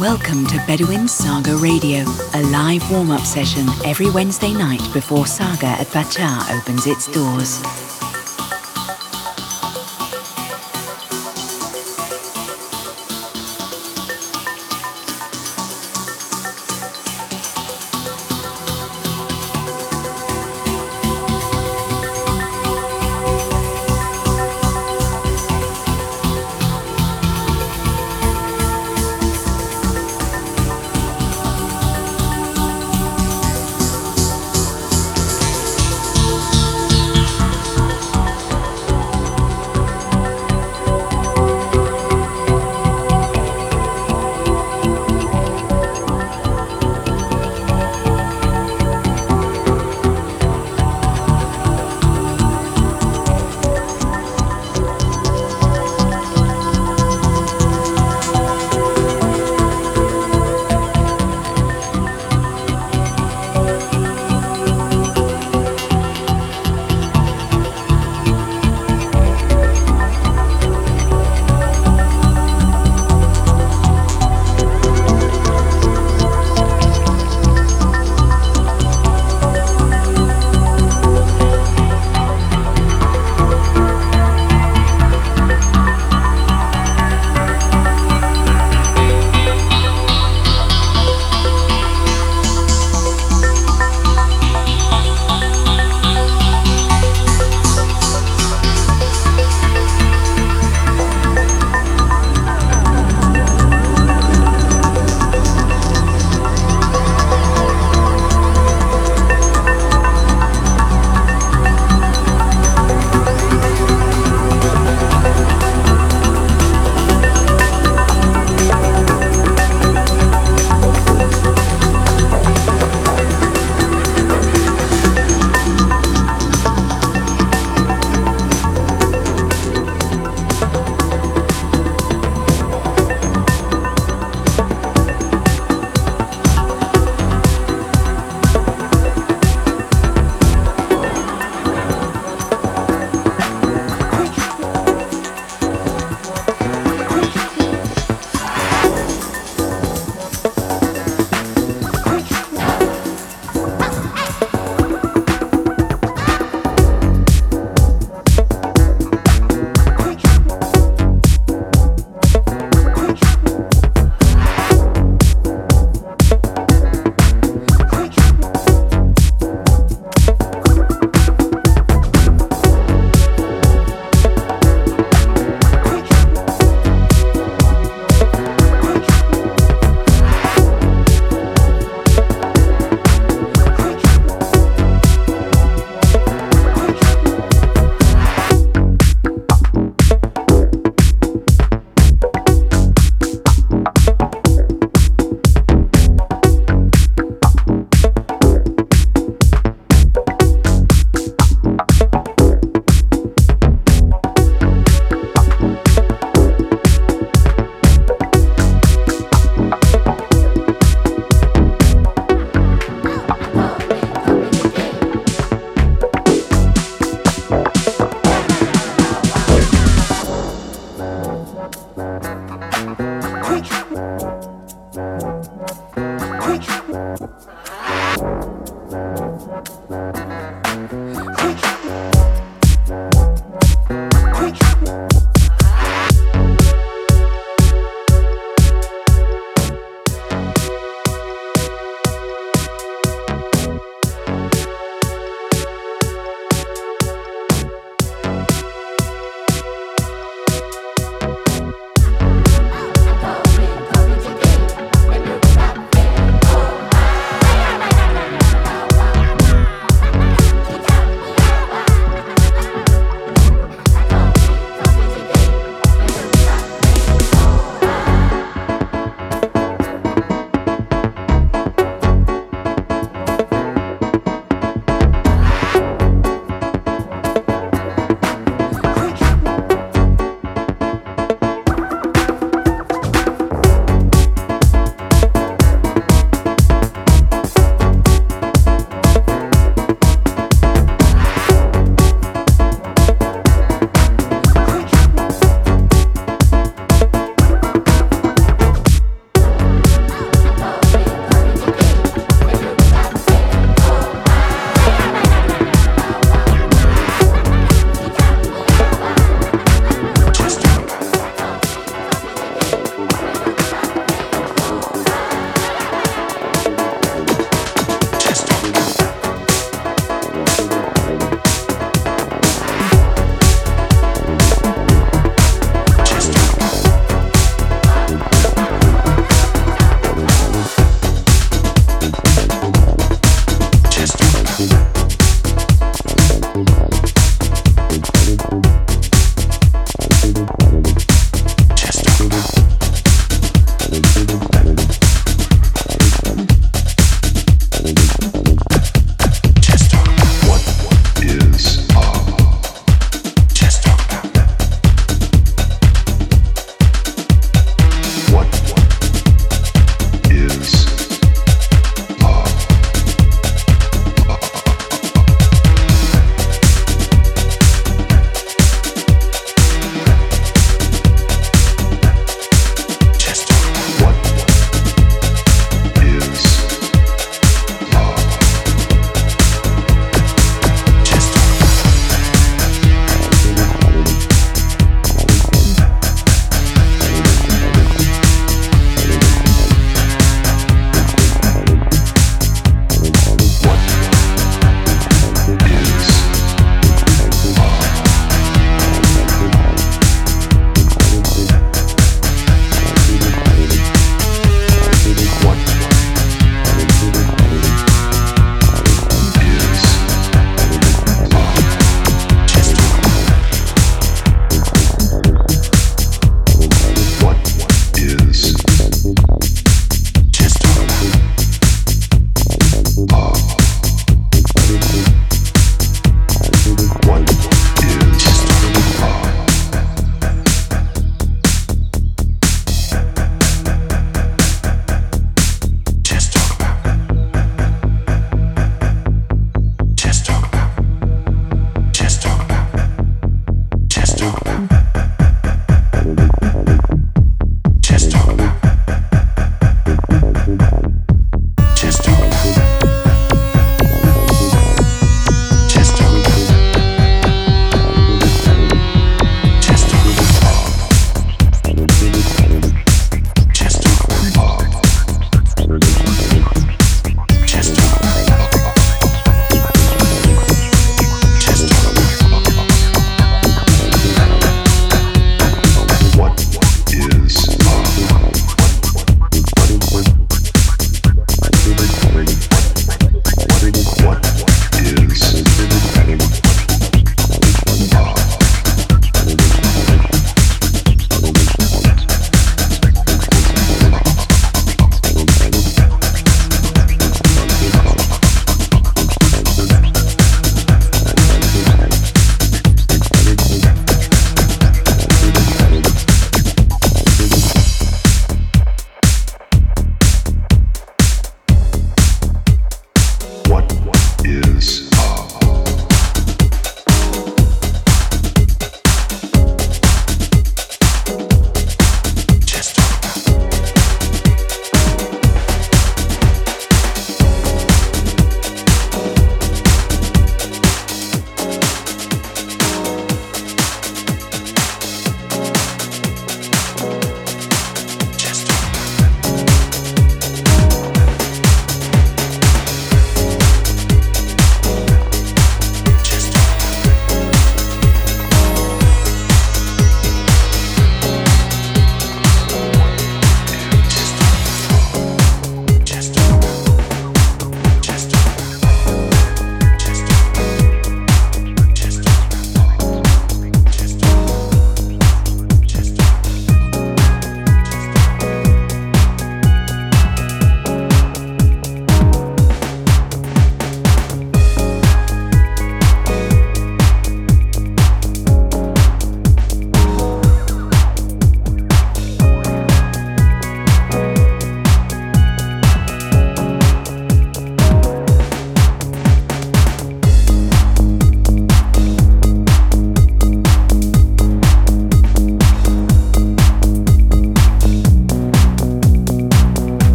Welcome to Bedouin Saga Radio, a live warm up session every Wednesday night before Saga at Pacha opens its doors.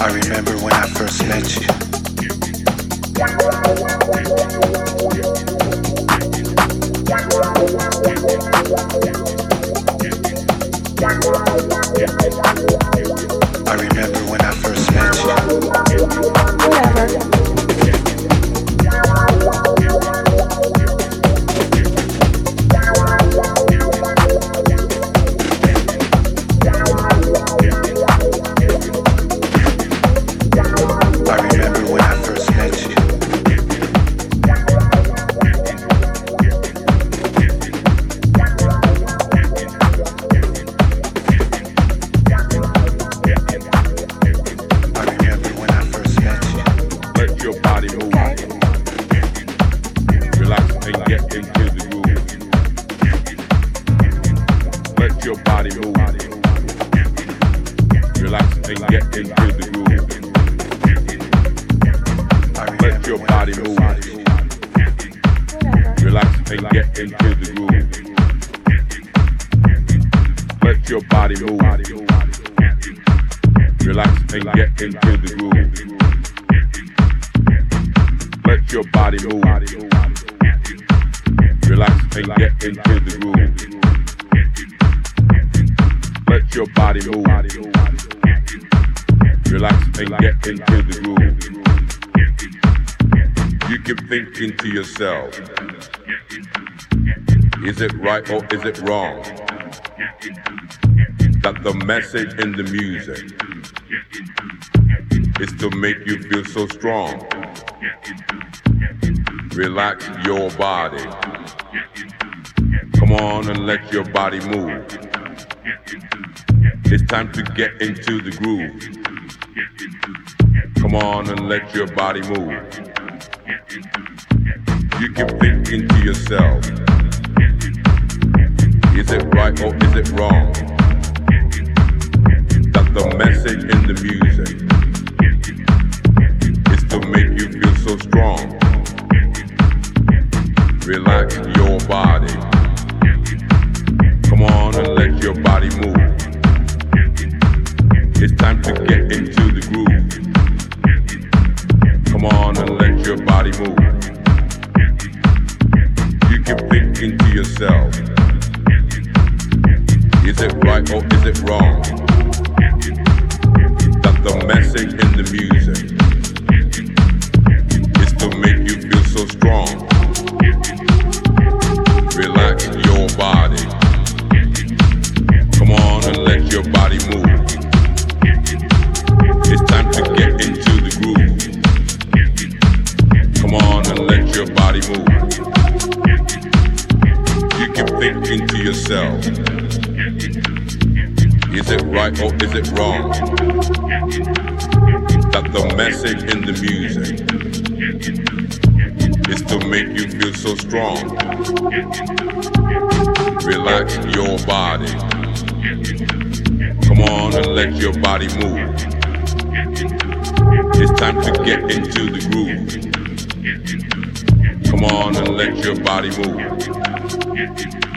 I remember when I first met you. Or is it wrong that the message in the music is to make you feel so strong? Relax your body. Come on and let your body move. It's time to get into the groove. Come on and let your body move. You can think into yourself. Is it right or is it wrong? That the message in the music is to make you feel so strong. Relax your body. Come on and let your body move. It's time to get into the groove. Come on and let your body move. You can think into yourself. Is it right or is it wrong? That the message in the music is to make you feel so strong. Relax your body. Come on and let your body move. Or is it wrong? That the message in the music is to make you feel so strong. Relax your body. Come on and let your body move. It's time to get into the groove. Come on and let your body move.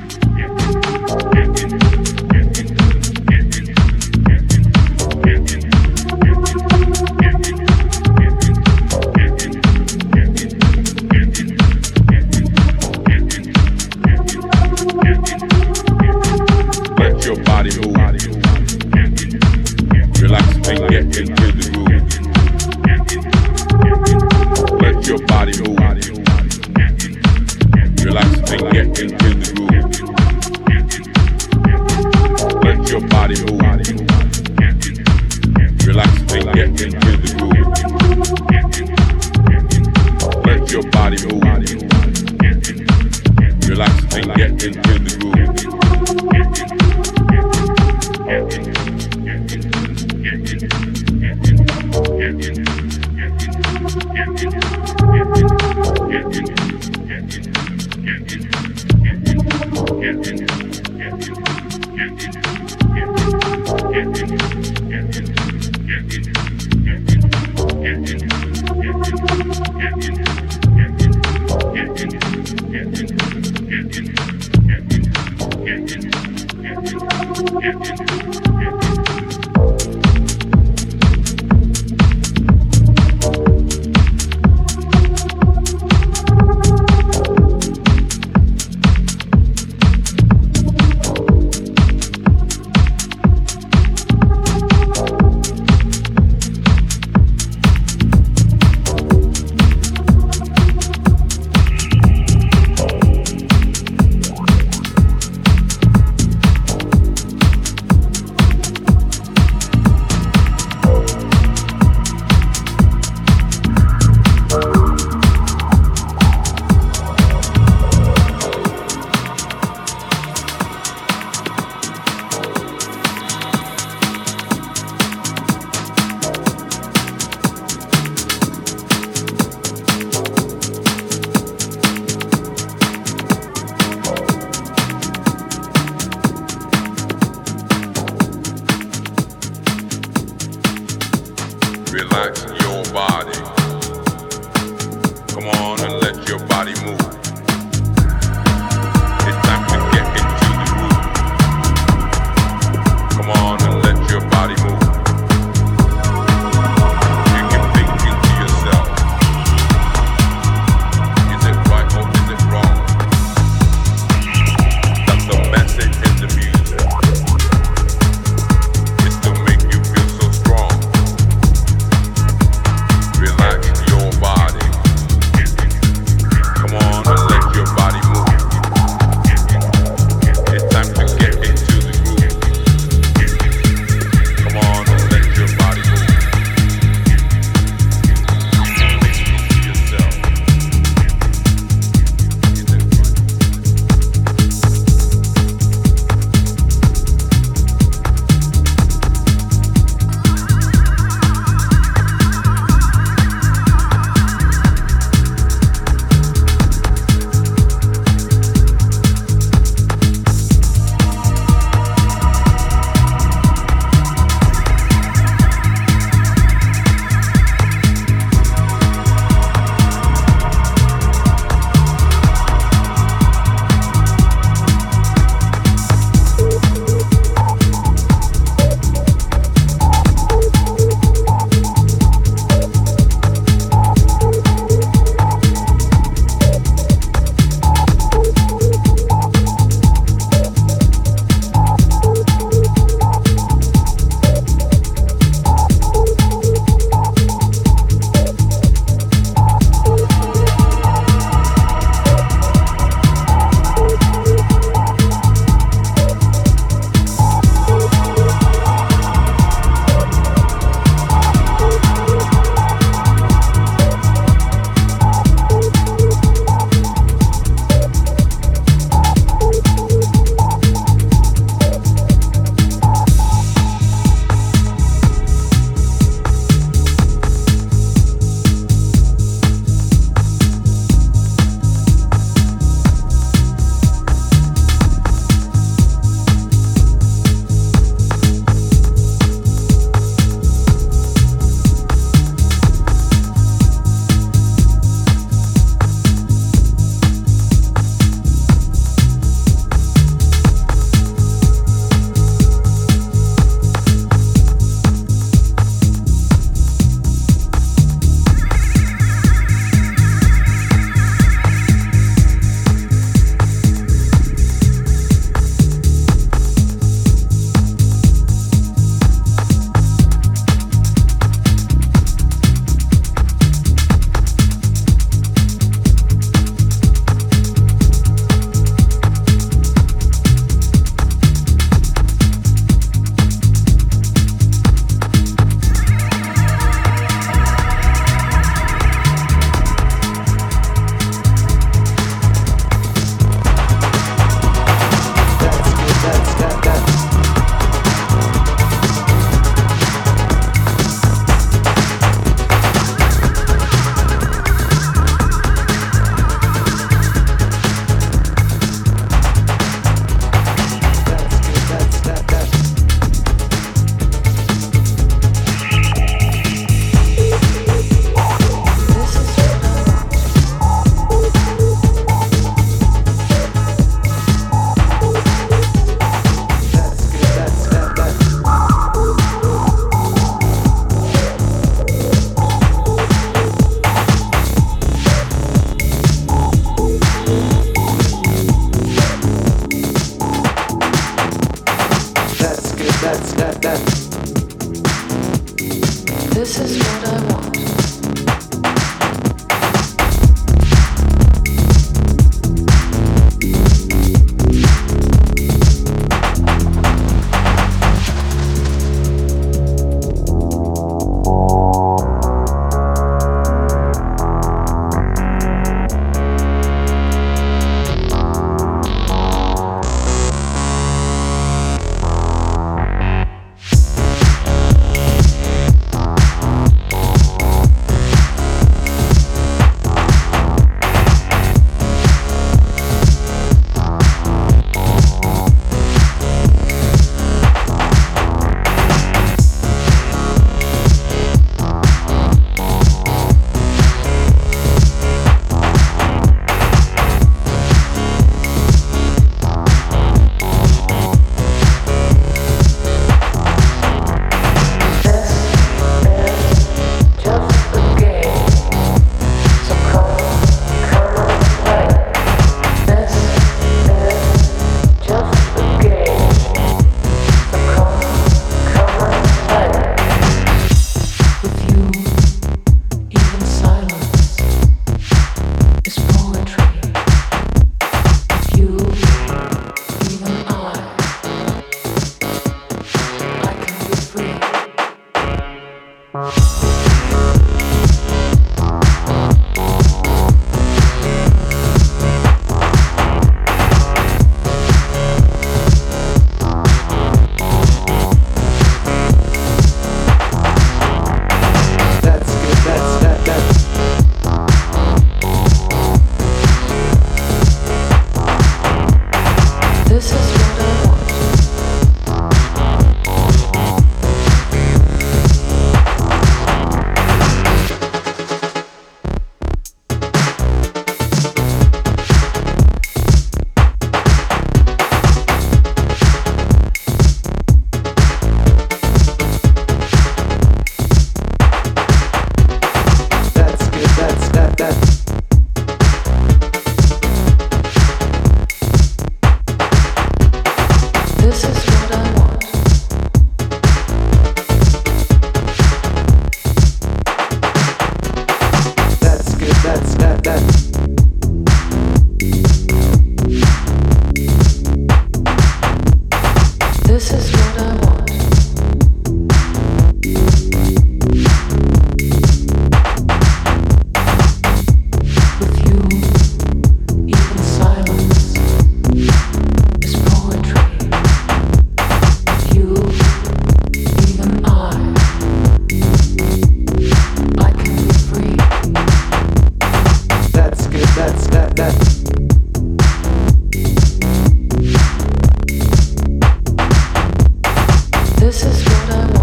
I want.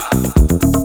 Música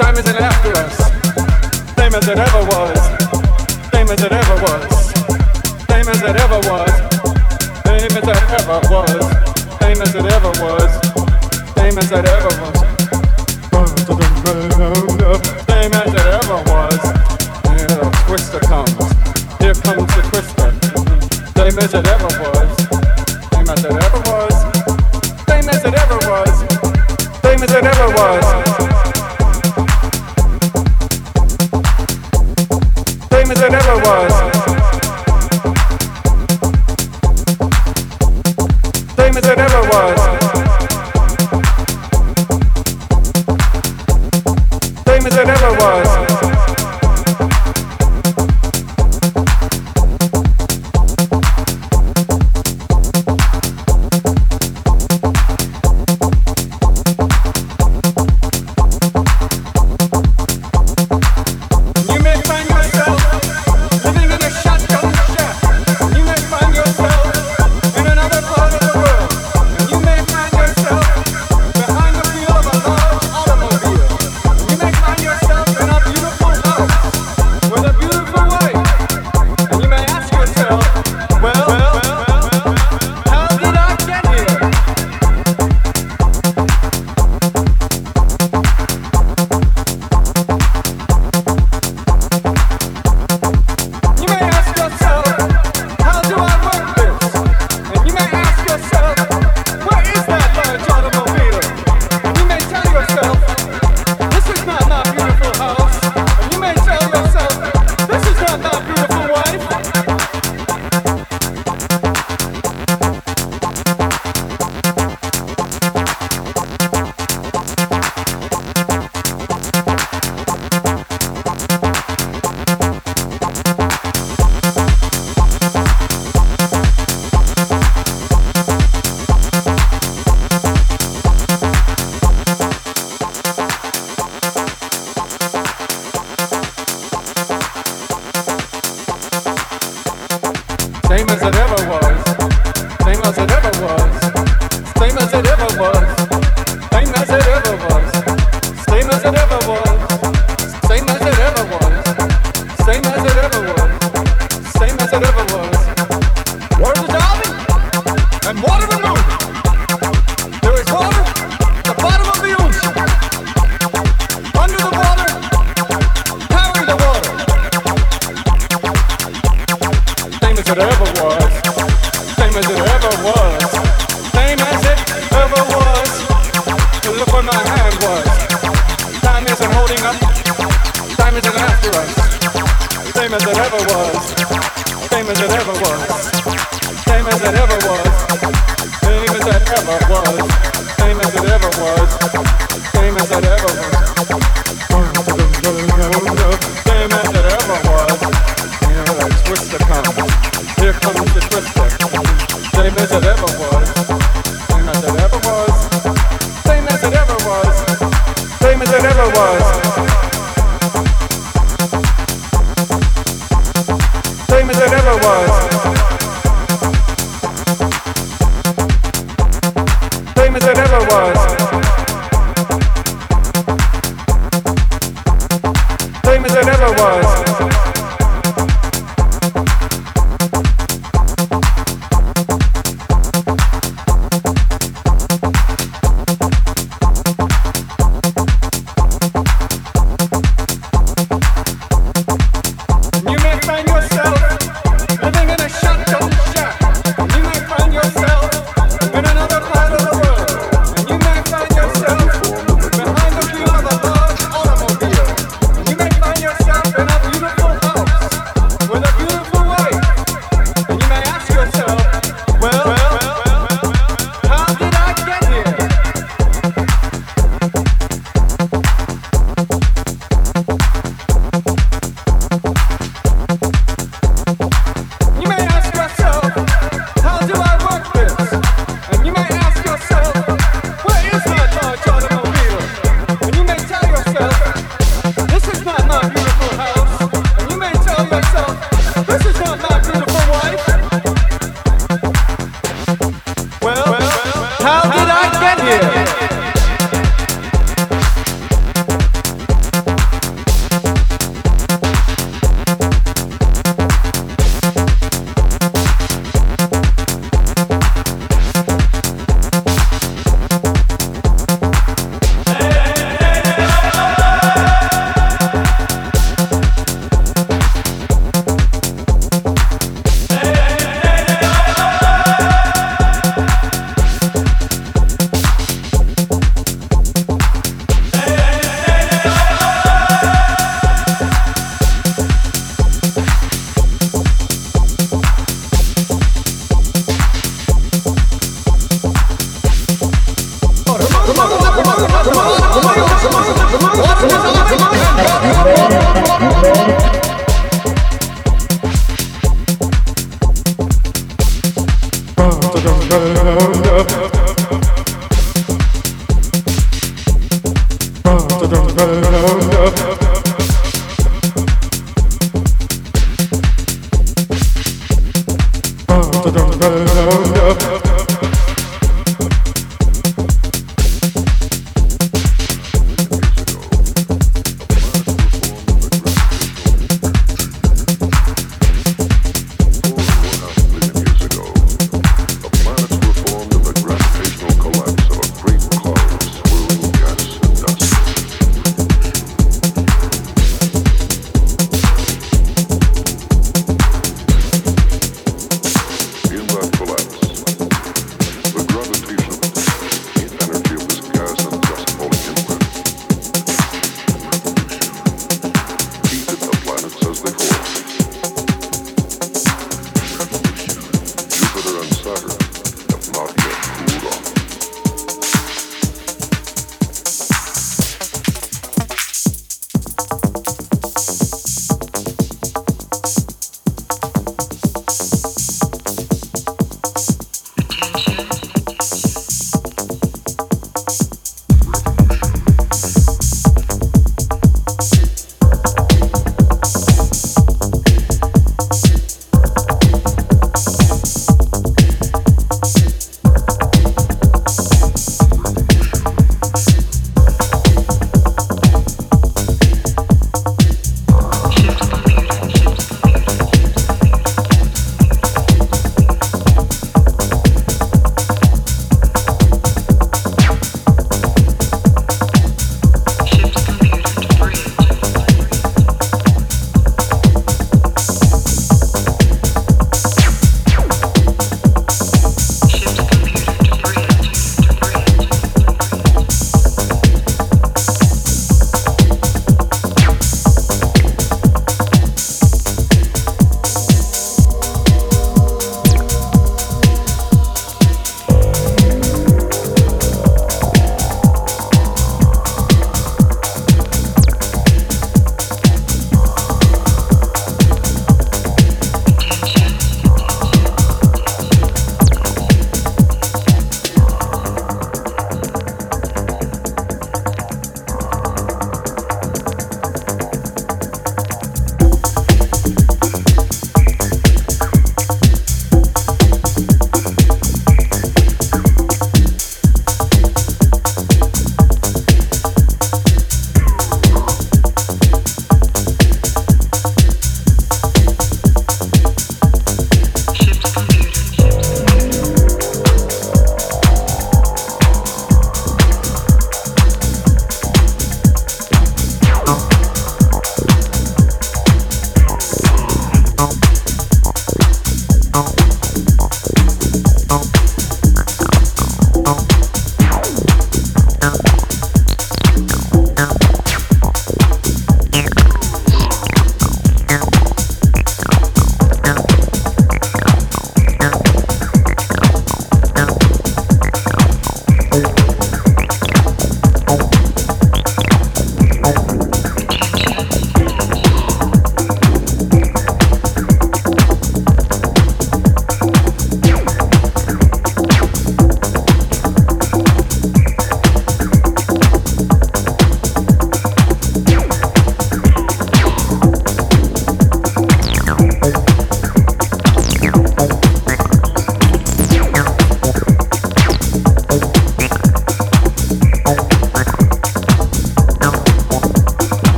Time is after us. Same as it ever was. Same as it ever was. Same as it ever was. Same as it ever was. Same as it ever was. Same as it ever was. Same as it ever was. And a twister comes. Here comes the twister. Same as it ever was. Same as it ever was. Same as it ever was. Same as it ever was. than ever was.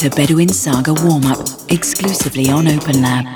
Into Bedouin Saga Warm Up exclusively on Open Lab.